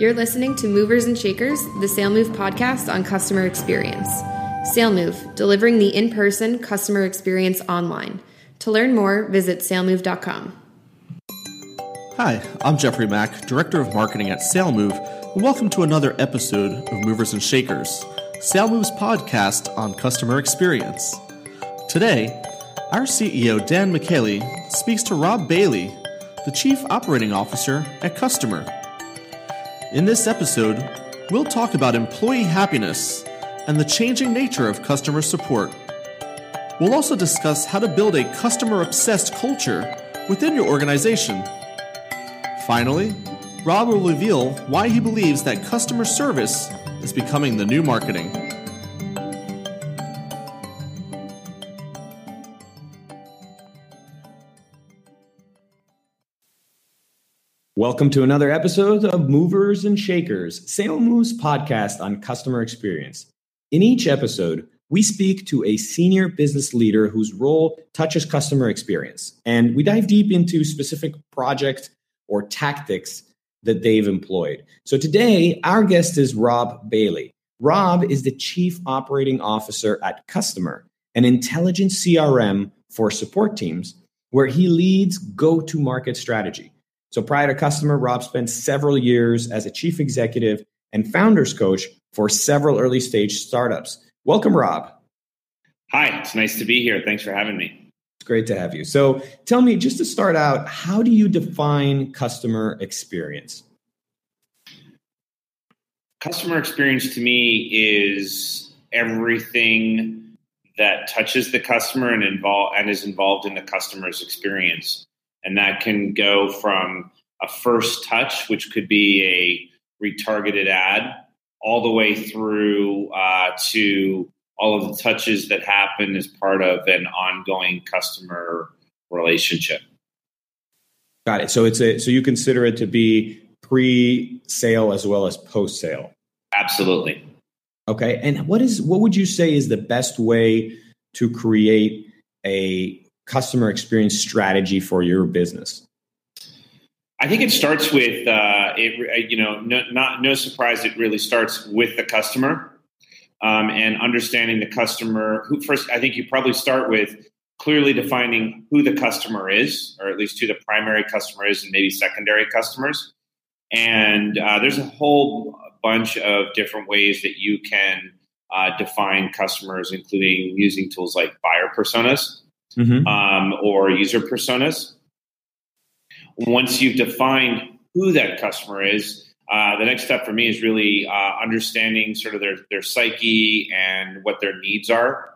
You're listening to Movers and Shakers, the SaleMove podcast on customer experience. SaleMove, delivering the in person customer experience online. To learn more, visit salemove.com. Hi, I'm Jeffrey Mack, Director of Marketing at SaleMove, and welcome to another episode of Movers and Shakers, SaleMove's podcast on customer experience. Today, our CEO Dan Michaeli speaks to Rob Bailey, the Chief Operating Officer at Kustomer. In this episode, we'll talk about employee happiness and the changing nature of customer support. We'll also discuss how to build a customer obsessed culture within your organization. Finally, Rob will reveal why he believes that customer service is becoming the new marketing. Welcome to another episode of Movers and Shakers, SaleMove's podcast on customer experience. In each episode, we speak to a senior business leader whose role touches customer experience, and we dive deep into specific projects or tactics that they've employed. So today, our guest is Rob Bailey. Rob is the Chief Operating Officer at Kustomer, an intelligent CRM for support teams, where he leads go to market strategy. So prior to Kustomer, Rob spent several years as a chief executive and founders coach for several early stage startups. Welcome, Rob. Hi, it's nice to be here. Thanks for having me. It's great to have you. So tell me, just to start out, how do you define customer experience? Customer experience to me is everything that touches the customer and involve and is involved in the customer's experience. And that can go from a first touch, which could be a retargeted ad, all the way through uh, to all of the touches that happen as part of an ongoing customer relationship. Got it. So it's a so you consider it to be pre-sale as well as post-sale. Absolutely. Okay. And what is what would you say is the best way to create a customer experience strategy for your business? I think it starts with uh, it. You know, no, not no surprise. It really starts with the customer um, and understanding the customer. Who first? I think you probably start with clearly defining who the customer is, or at least who the primary customer is, and maybe secondary customers. And uh, there's a whole bunch of different ways that you can uh, define customers, including using tools like buyer personas mm-hmm. um, or user personas. Once you've defined who that customer is, uh, the next step for me is really uh, understanding sort of their their psyche and what their needs are,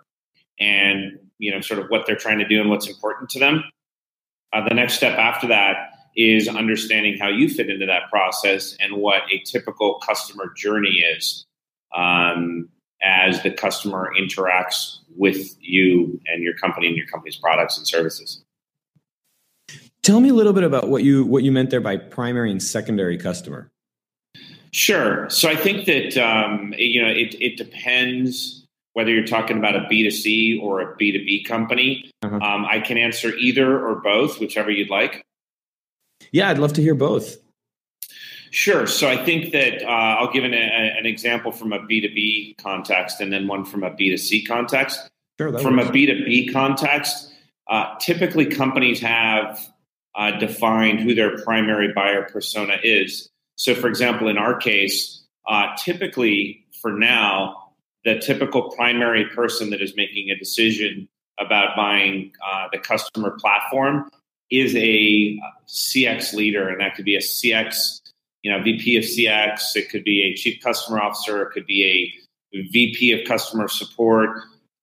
and you know sort of what they're trying to do and what's important to them. Uh, the next step after that is understanding how you fit into that process and what a typical customer journey is um, as the customer interacts with you and your company and your company's products and services. Tell me a little bit about what you what you meant there by primary and secondary customer. Sure. So I think that um, you know it, it depends whether you're talking about a B2C or a B2B company. Uh-huh. Um, I can answer either or both, whichever you'd like. Yeah, I'd love to hear both. Sure. So I think that uh, I'll give an, a, an, example from a B2B context and then one from a B2C context. Sure, from works. a B2B context, uh, typically companies have uh, defined who their primary buyer persona is. So, for example, in our case, uh, typically for now, the typical primary person that is making a decision about buying uh, the customer platform is a CX leader, and that could be a CX you know, VP of CX. It could be a chief customer officer. It could be a VP of customer support.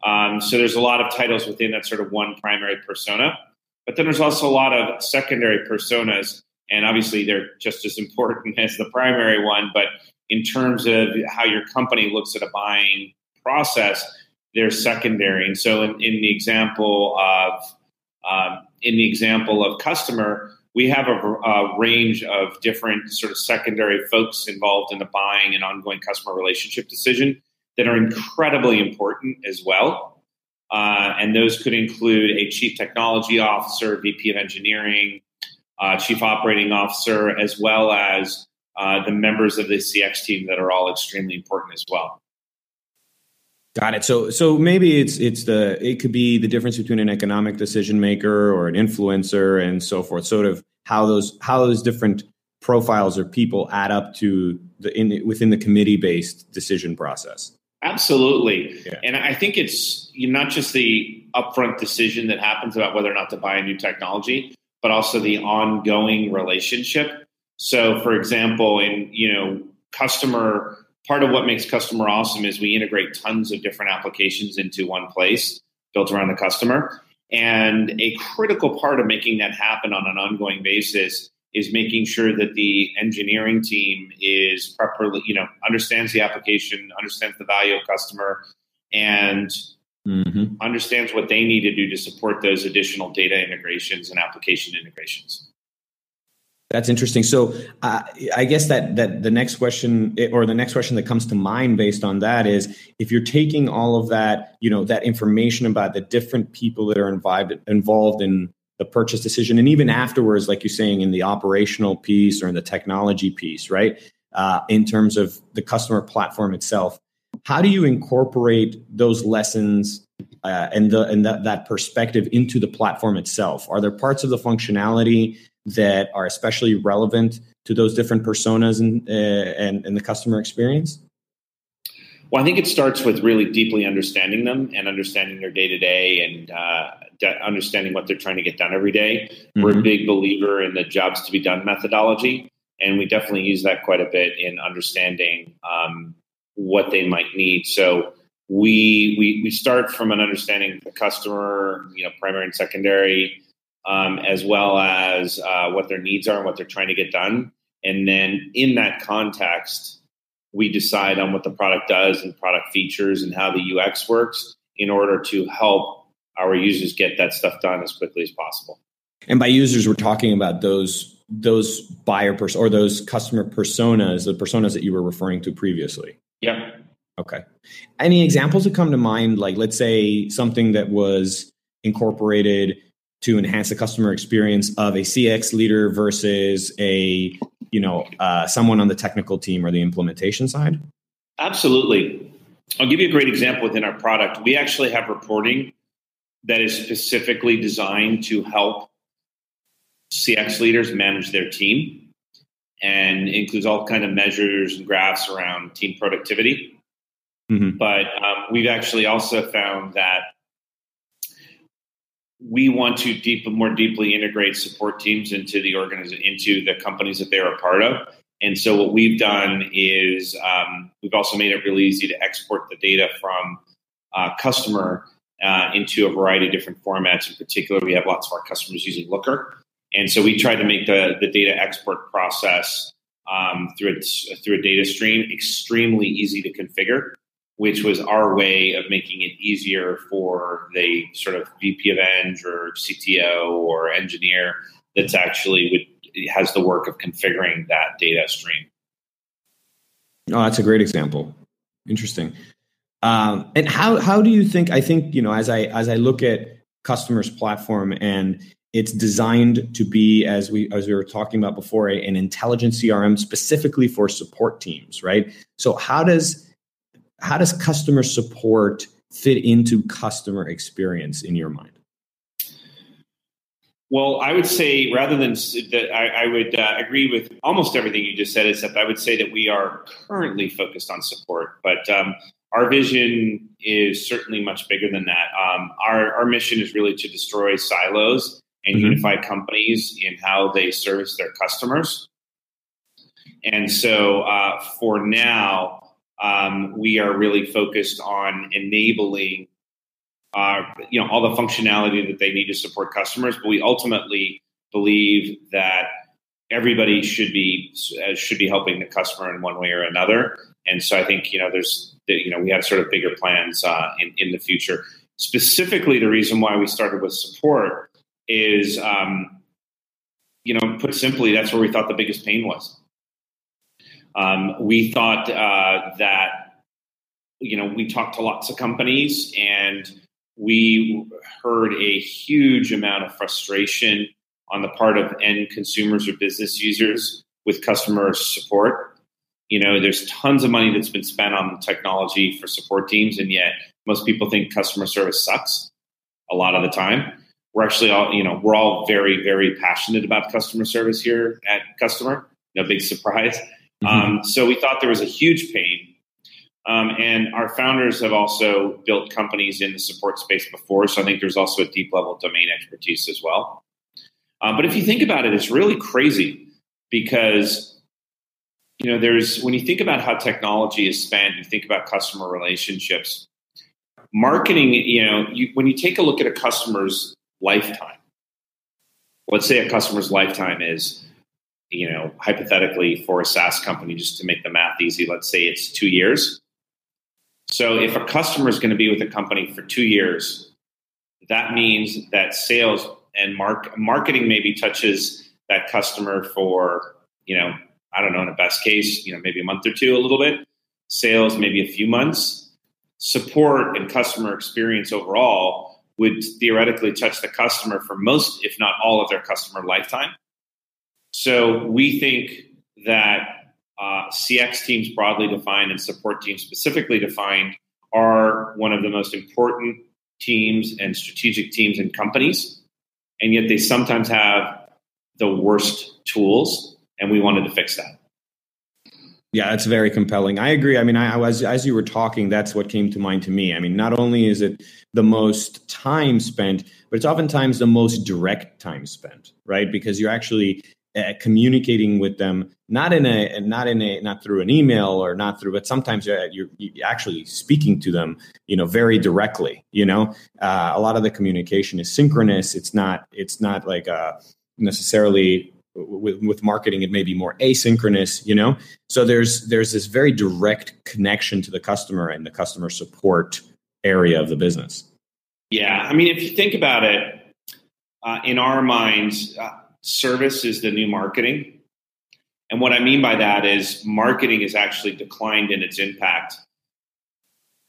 Um, so there's a lot of titles within that sort of one primary persona. But then there's also a lot of secondary personas, and obviously they're just as important as the primary one. But in terms of how your company looks at a buying process, they're secondary. And so in, in the example of um, in the example of Kustomer, we have a, a, range of different sort of secondary folks involved in the buying and ongoing customer relationship decision that are incredibly important as well. Uh, and those could include a chief technology officer, VP of engineering, uh, chief operating officer, as well as uh, the members of the CX team that are all extremely important as well. Got it. So so maybe it's it's the it could be the difference between an economic decision maker or an influencer and so forth. Sort of how those how those different profiles or people add up to the in within the committee based decision process. Absolutely. Yeah. And I think it's not just the upfront decision that happens about whether or not to buy a new technology, but also the ongoing relationship. So for example, in you know, Kustomer part of what makes Kustomer awesome is we integrate tons of different applications into one place built around the customer. And a critical part of making that happen on an ongoing basis is making sure that the engineering team is properly, you know, understands the application, understands the value of Kustomer, and mm-hmm. understands what they need to do to support those additional data integrations and application integrations. That's interesting. So uh, I guess that that the next question or the next question that comes to mind based on that is if you're taking all of that, you know, that information about the different people that are involved involved in the purchase decision, and even afterwards, like you're saying in the operational piece or in the technology piece, right? Uh, in terms of the customer platform itself, how do you incorporate those lessons uh, and the and that, that perspective into the platform itself? Are there parts of the functionality that are especially relevant to those different personas and, uh, and, and the customer experience? Well, I think it starts with really deeply understanding them and understanding their day to day and uh, de- understanding what they're trying to get done every day. Mm-hmm. We're a big believer in the jobs to be done methodology, and we definitely use that quite a bit in understanding um, what they might need. So we, we we start from an understanding of the customer, you know, primary and secondary, um, as well as uh, what their needs are and what they're trying to get done. And then in that context, we decide on what the product does and product features and how the UX works in order to help our users get that stuff done as quickly as possible. And by users, we're talking about those those buyer pers- or those customer personas, the personas that you were referring to previously. Yeah. Okay. Any examples that come to mind? Like, let's say something that was incorporated to enhance the customer experience of a CX leader versus a you know uh, someone on the technical team or the implementation side? Absolutely. I'll give you a great example within our product. We actually have reporting that is specifically designed to help CX leaders manage their team and includes all kind of measures and graphs around team productivity. Mm-hmm. But um, we've actually also found that we want to deep, more deeply integrate support teams into the organization, into the companies that they're a part of. And so what we've done is um, we've also made it really easy to export the data from uh, Kustomer uh, into a variety of different formats. In particular, we have lots of our customers using Looker, and so we try to make the the data export process um, through a, through a data stream extremely easy to configure which was our way of making it easier for the sort of VP of Eng or CTO or engineer that's actually would has the work of configuring that data stream. Oh, that's a great example. Interesting. Um, and how how do you think? I think you know as I as I look at customers' platform and it's designed to be as we as we were talking about before an intelligent CRM specifically for support teams, right? So how does how does customer support fit into customer experience in your mind? Well, I would say rather than that, I, I would uh, agree with almost everything you just said, except I would say that we are currently focused on support, but um, our vision is certainly much bigger than that. Um, our, our mission is really to destroy silos and mm-hmm. unify companies in how they service their customers. And so uh, for now, um, we are really focused on enabling uh, you know all the functionality that they need to support customers but we ultimately believe that everybody should be uh, should be helping the customer in one way or another. And so i think you know there's you know we have sort of bigger plans uh, in, in the future. Specifically the reason why we started with support is um, you know put simply that's where we thought the biggest pain was um, we thought uh, that, you know, we talked to lots of companies and we heard a huge amount of frustration on the part of end consumers or business users with customer support. You know, there's tons of money that's been spent on technology for support teams, and yet most people think customer service sucks a lot of the time. We're actually all, you know, we're all very, very passionate about customer service here at Kustomer. No big surprise. Mm-hmm. Um, so we thought there was a huge pain. Um, and our founders have also built companies in the support space before. So I think there's also a deep level domain expertise as well. Uh, but if you think about it, it's really crazy because you know there's when you think about how technology is spent, you think about customer relationships. Marketing, you know, you, when you take a look at a customer's lifetime, let's say a customer's lifetime is, you know, hypothetically for a SaaS company, just to make the math easy, let's say it's two years. So if a customer is going to be with a company for two years, that means that sales and mark, marketing maybe touches that customer for, you know, I don't know, in a best case, you know, maybe a month or two, a little bit. Sales, maybe a few months. Support and customer experience overall would theoretically touch the customer for most, if not all, of their customer lifetime. So we think that uh, CX teams broadly defined and support teams specifically defined are one of the most important teams and strategic teams in companies and yet they sometimes have the worst tools, and we wanted to fix that. Yeah, that's very compelling. I agree. I mean, I, was as you were talking, that's what came to mind to me. I mean, not only is it the most time spent, but it's oftentimes the most direct time spent, right? Because you're actually uh, communicating with them not in a not in a not through an email or not through but sometimes you're, you're, you're actually speaking to them you know very directly you know? Uh, a lot of the communication is synchronous. It's not it's not like uh, necessarily with, with marketing it may be more asynchronous you know? So there's there's this very direct connection to the customer and the customer support area of the business. Yeah i mean if you think about it uh, in our minds uh, service is the new marketing. And what I mean by that is marketing has actually declined in its impact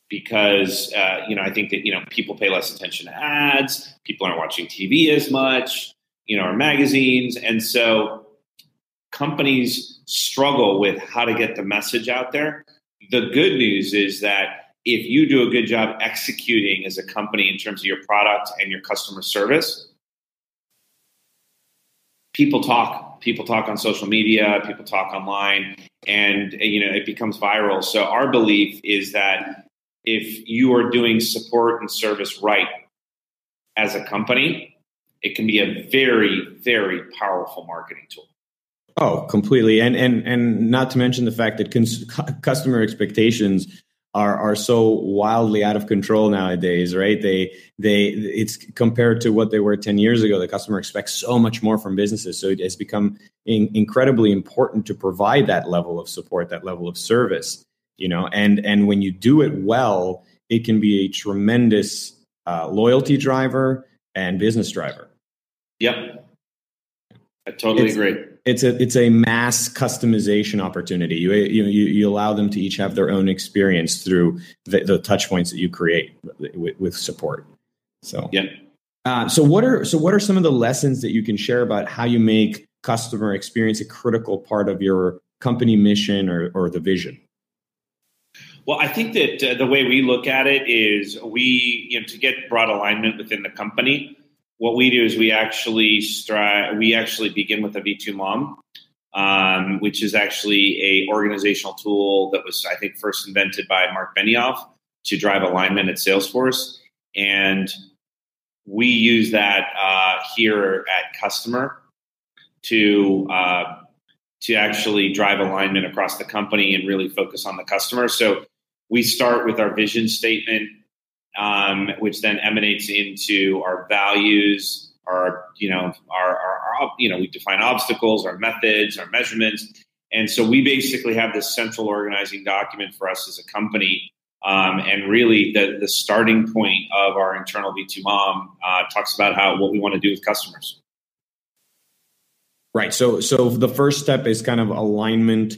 because uh, you know I think that you know people pay less attention to ads, people aren't watching TV as much, you know, or magazines, and so companies struggle with how to get the message out there. The good news is that if you do a good job executing as a company in terms of your product and your customer service, people talk people talk on social media people talk online and you know it becomes viral. So our belief is that if you are doing support and service right as a company it can be a very very powerful marketing tool. Oh completely. And and and not to mention the fact that cons- customer expectations are are so wildly out of control nowadays right? They they it's compared to what they were 10 years ago the customer expects so much more from businesses. So it has become in, incredibly important to provide that level of support that level of service you know? And and when you do it well it can be a tremendous uh, loyalty driver and business driver. Yep. I totally it's, agree it's a it's a mass customization opportunity. You you you, allow them to each have their own experience through the, the touch points that you create with, with support. So yeah. Uh, so what are so what are some of the lessons that you can share about how you make customer experience a critical part of your company mission or, or the vision? Well, I think that uh, the way we look at it is we, you know, to get broad alignment within the company, what we do is we actually strive, we actually begin with a V2MOM, um, which is actually a organizational tool that was, I think, first invented by Mark Benioff to drive alignment at Salesforce. And we use that uh, here at Kustomer to uh, to actually drive alignment across the company and really focus on the customer. So we start with our vision statement um, which then emanates into our values, our you know our, our, our you know we define obstacles, our methods, our measurements, and so we basically have this central organizing document for us as a company. Um, and really, the the starting point of our internal V2MOM uh, talks about how what we want to do with customers. Right. So so the first step is kind of alignment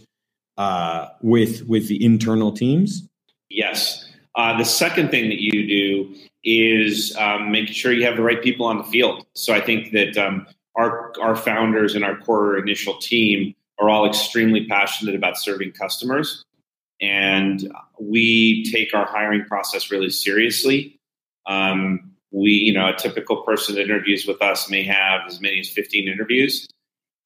uh, with with the internal teams. Yes. Uh, the second thing that you do is um, making sure you have the right people on the field. So I think that um, our our founders and our core initial team are all extremely passionate about serving customers. And we take our hiring process really seriously. Um, we, you know, a typical person that interviews with us may have as many as 15 interviews.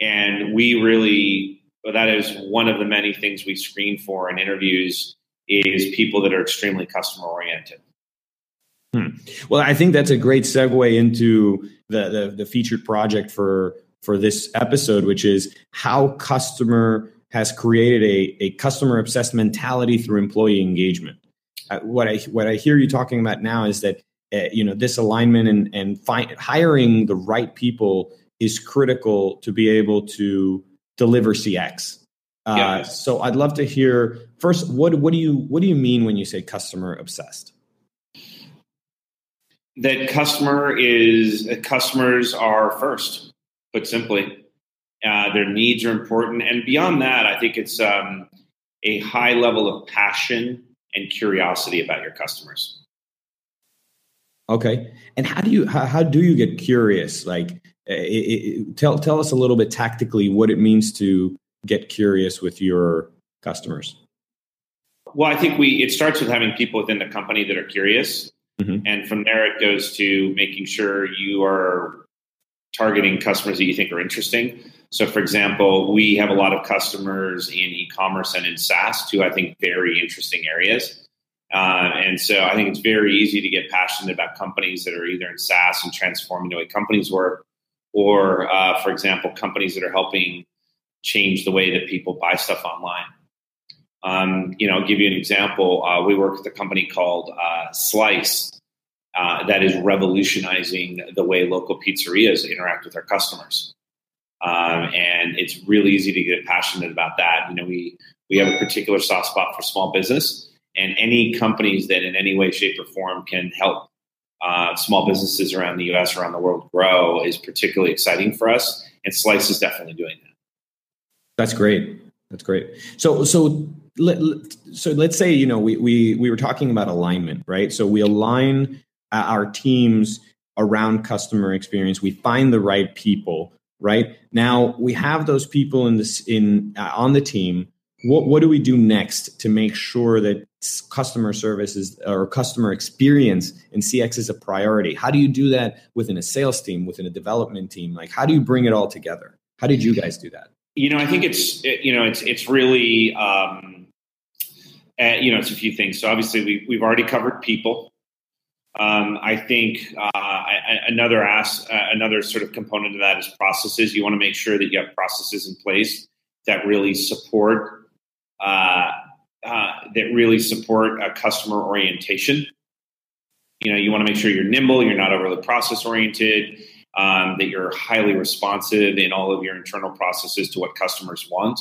And we really, well, that is one of the many things we screen for in interviews is people that are extremely Kustomer oriented. Hmm. Well, I think that's a great segue into the, the, the featured project for for this episode, which is how customer has created a, a customer obsessed mentality through employee engagement. Uh, what I what I hear you talking about now is that uh, you know this alignment and and fi- hiring the right people is critical to be able to deliver CX. Uh, yeah. So I'd love to hear first what what do you what do you mean when you say customer obsessed? That customer is customers are first, put simply. Uh, their needs are important, and beyond that, I think it's um, a high level of passion and curiosity about your customers. Okay, and how do you how, how do you get curious? Like, it, it, tell tell us a little bit tactically what it means to get curious with your customers. Well, I think we it starts with having people within the company that are curious, mm-hmm. and from there it goes to making sure you are targeting customers that you think are interesting. So, for example, we have a lot of customers in e-commerce and in SaaS, two I think very interesting areas. Uh, and so, I think it's very easy to get passionate about companies that are either in SaaS and transforming the way companies work, or, uh, for example, companies that are helping change the way that people buy stuff online. Um, you know, I'll give you an example. Uh, we work with a company called uh, Slice uh, that is revolutionizing the way local pizzerias interact with their customers. Um, and it's really easy to get passionate about that. You know, we we have a particular soft spot for small business, and any companies that in any way, shape, or form can help uh, small businesses around the U.S. around the world grow is particularly exciting for us. And Slice is definitely doing that. That's great. That's great. So so let, so let's say you know we we we were talking about alignment, right? So we align our teams around customer experience. We find the right people right now we have those people in this in uh, on the team what what do we do next to make sure that customer service is or customer experience in cx is a priority how do you do that within a sales team within a development team like how do you bring it all together how did you guys do that you know i think it's you know it's it's really um uh, you know it's a few things so obviously we, we've already covered people um, I think uh, another ask, uh, another sort of component of that is processes. You want to make sure that you have processes in place that really support uh, uh that really support a customer orientation. You know, you want to make sure you're nimble, you're not overly process oriented, um, that you're highly responsive in all of your internal processes to what customers want.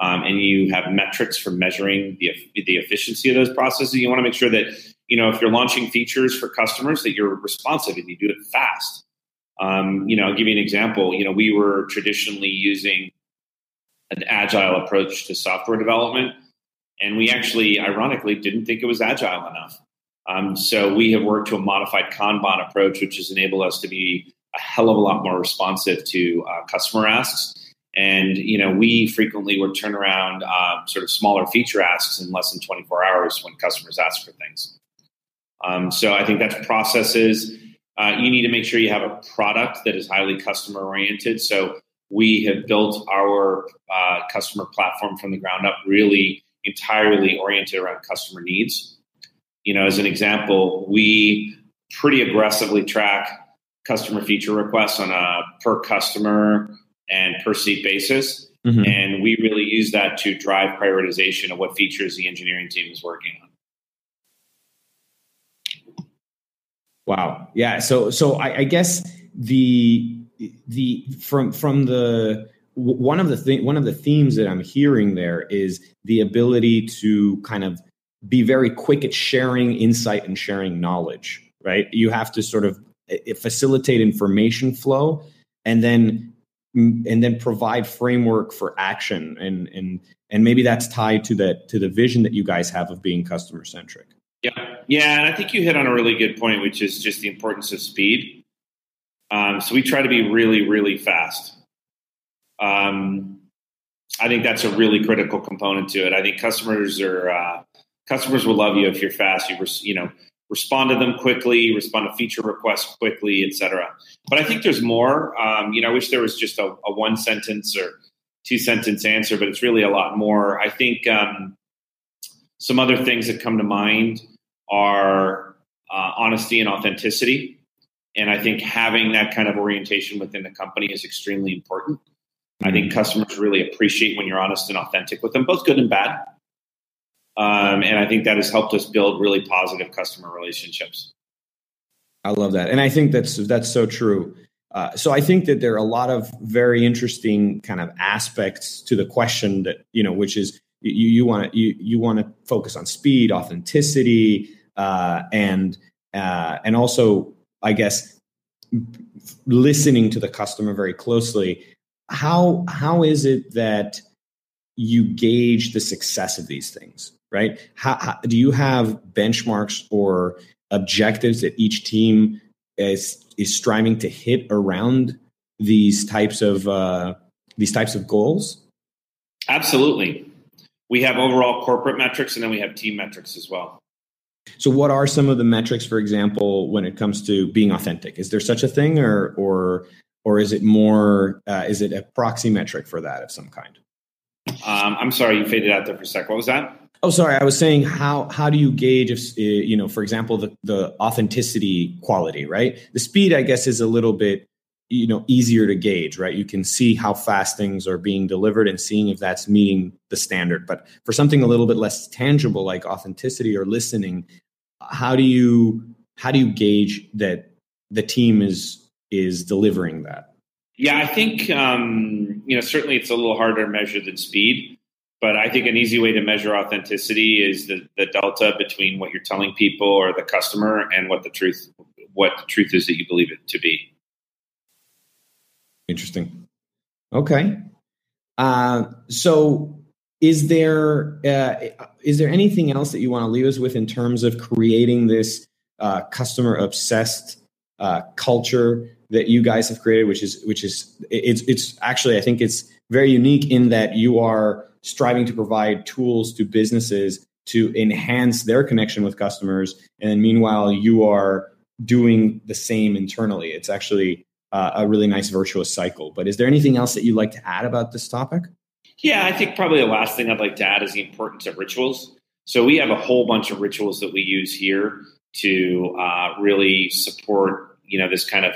Um, and you have metrics for measuring the, the efficiency of those processes. You want to make sure that you know, if you're launching features for customers, that you're responsive and you do it fast. Um, you know, I'll give you an example. You know, we were traditionally using an agile approach to software development, and we actually, ironically, didn't think it was agile enough. Um, so we have worked to a modified Kanban approach, which has enabled us to be a hell of a lot more responsive to uh, customer asks. And you know, we frequently would turn around uh, sort of smaller feature asks in less than 24 hours when customers ask for things. Um, so I think that's processes. Uh, you need to make sure you have a product that is highly customer oriented. So we have built our uh, customer platform from the ground up, really entirely oriented around customer needs. You know, as an example, we pretty aggressively track customer feature requests on a per customer and per seat basis. Mm-hmm. And we really use that to drive prioritization of what features the engineering team is working on. Wow. Yeah. So so I, I guess the the from from the one of the th- one of the themes that I'm hearing there is the ability to kind of be very quick at sharing insight and sharing knowledge. Right. You have to sort of facilitate information flow and then and then provide framework for action and and and maybe that's tied to that to the vision that you guys have of being customer centric yeah, yeah, and I think you hit on a really good point, which is just the importance of speed. Um, so we try to be really, really fast. Um, I think that's a really critical component to it. I think customers are uh, customers will love you if you're fast. You you know respond to them quickly, respond to feature requests quickly, etc. But I think there's more. Um, you know, I wish there was just a, a, one sentence or two sentence answer, but it's really a lot more. I think um, some other things that come to mind are uh, honesty and authenticity. And I think having that kind of orientation within the company is extremely important. I think mm-hmm. customers really appreciate when you're honest and authentic with them, both good and bad. Um, and I think that has helped us build really positive customer relationships. I love that, and I think that's that's so true. Uh, so I think that there are a lot of very interesting kind of aspects to the question that you know, which is you you want to you you want to focus on speed, authenticity, uh, and uh, and also I guess listening to the customer very closely. How how is it that you gauge the success of these things? Right? How, how, do you have benchmarks or objectives that each team is is striving to hit around these types of uh, these types of goals? Absolutely. We have overall corporate metrics, and then we have team metrics as well. So, what are some of the metrics, for example, when it comes to being authentic? Is there such a thing, or or or is it more? Uh, is it a proxy metric for that of some kind? Um, I'm sorry, you faded out there for a sec. What was that? Oh, sorry. I was saying how how do you gauge if uh, you know, for example, the the authenticity quality, right? The speed, I guess, is a little bit you know easier to gauge, right? You can see how fast things are being delivered and seeing if that's meeting the standard. But for something a little bit less tangible, like authenticity or listening, how do you how do you gauge that the team is is delivering that? Yeah, I think um, you know certainly it's a little harder to measure than speed. But I think an easy way to measure authenticity is the, the delta between what you're telling people or the customer and what the truth what the truth is that you believe it to be. Interesting. Okay. Uh, so is there uh, is there anything else that you want to leave us with in terms of creating this uh, customer obsessed uh, culture that you guys have created, which is which is it's it's actually I think it's very unique in that you are striving to provide tools to businesses to enhance their connection with customers. And meanwhile, you are doing the same internally. It's actually uh, a really nice virtuous cycle. But is there anything else that you'd like to add about this topic? Yeah, I think probably the last thing I'd like to add is the importance of rituals. So we have a whole bunch of rituals that we use here to uh, really support, you know, this kind of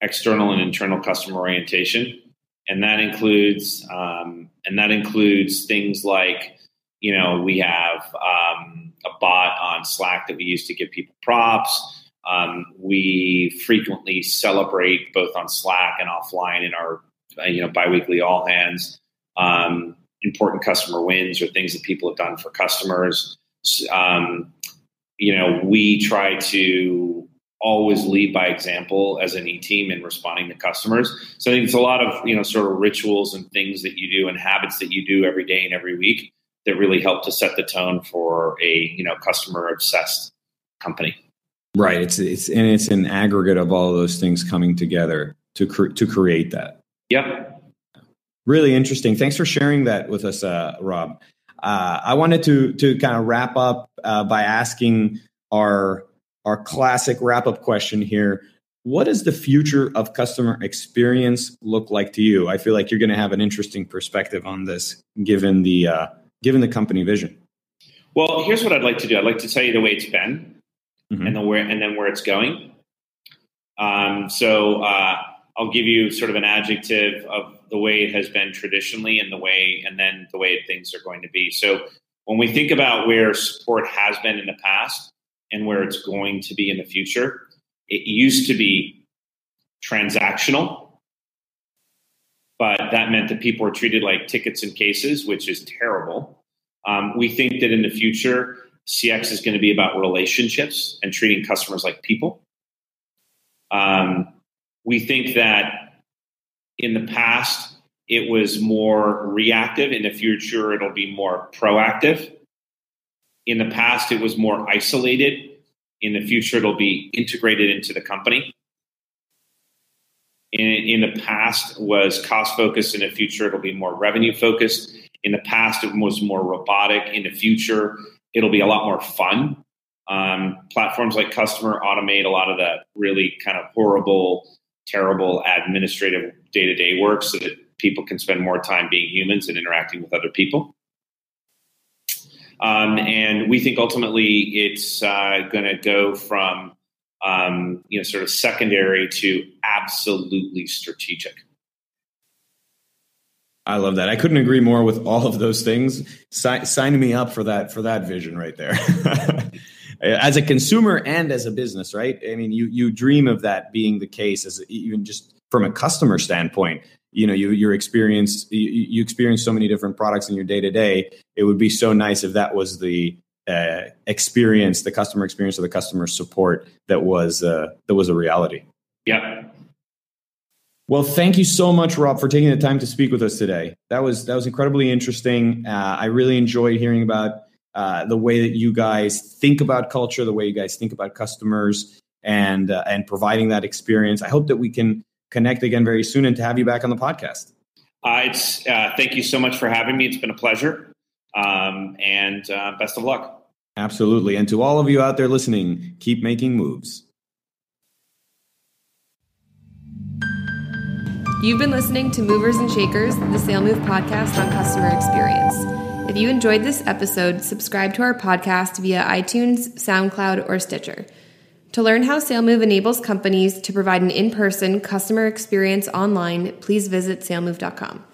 external and internal customer orientation and that includes um, and that includes things like you know we have um, a bot on Slack that we use to give people props. Um, we frequently celebrate both on Slack and offline in our uh, you know biweekly all hands um, important customer wins or things that people have done for customers. Um, you know, we try to always lead by example as an e-team in responding to customers. So I think it's a lot of, you know, sort of rituals and things that you do and habits that you do every day and every week that really help to set the tone for a, you know, customer obsessed company. Right. It's it's and it's an aggregate of all of those things coming together to cre- to create that. Yep. Really interesting. Thanks for sharing that with us, uh, Rob. Uh, I wanted to to kind of wrap up uh, by asking our our classic wrap up question here. What does the future of customer experience look like to you? I feel like you're going to have an interesting perspective on this, given the uh, given the company vision. Well, here's what I'd like to do. I'd like to tell you the way it's been, mm-hmm. and the where, and then where it's going. Um, so uh, I'll give you sort of an adjective of the way it has been traditionally, and the way, and then the way things are going to be. So when we think about where support has been in the past, and where it's going to be in the future. It used to be transactional, but that meant that people were treated like tickets and cases, which is terrible. Um, we think that in the future, CX is going to be about relationships and treating customers like people. Um, we think that in the past, it was more reactive. In the future, it'll be more proactive. In the past, it was more isolated. In the future, it'll be integrated into the company. in, in the past was cost focused. In the future, it'll be more revenue focused. In the past, it was more robotic. In the future, it'll be a lot more fun. Um, platforms like Kustomer automate a lot of that really kind of horrible, terrible administrative day to day work so that people can spend more time being humans and interacting with other people. Um, and we think ultimately it's uh, going to go from um, you know sort of secondary to absolutely strategic. I love that. I couldn't agree more with all of those things. Si- sign me up for that for that vision right there. as a consumer and as a business, right? I mean, you you dream of that being the case as even just from a customer standpoint. You know, you your experience you, you experience so many different products in your day to day. It would be so nice if that was the uh, experience, the customer experience, or the customer support that was uh, that was a reality. Yeah, well, thank you so much, Rob, for taking the time to speak with us today. That was that was incredibly interesting. Uh, I really enjoyed hearing about uh, the way that you guys think about culture, the way you guys think about customers, and uh, and providing that experience. I hope that we can connect again very soon and to have you back on the podcast. Uh, it's uh, thank you so much for having me. It's been a pleasure, um, and uh, best of luck. Absolutely, and to all of you out there listening, keep making moves. You've been listening to Movers and Shakers, the SaleMove podcast on customer experience. If you enjoyed this episode, subscribe to our podcast via iTunes, SoundCloud, or Stitcher. To learn how SaleMove enables companies to provide an in person customer experience online, please visit salemove.com.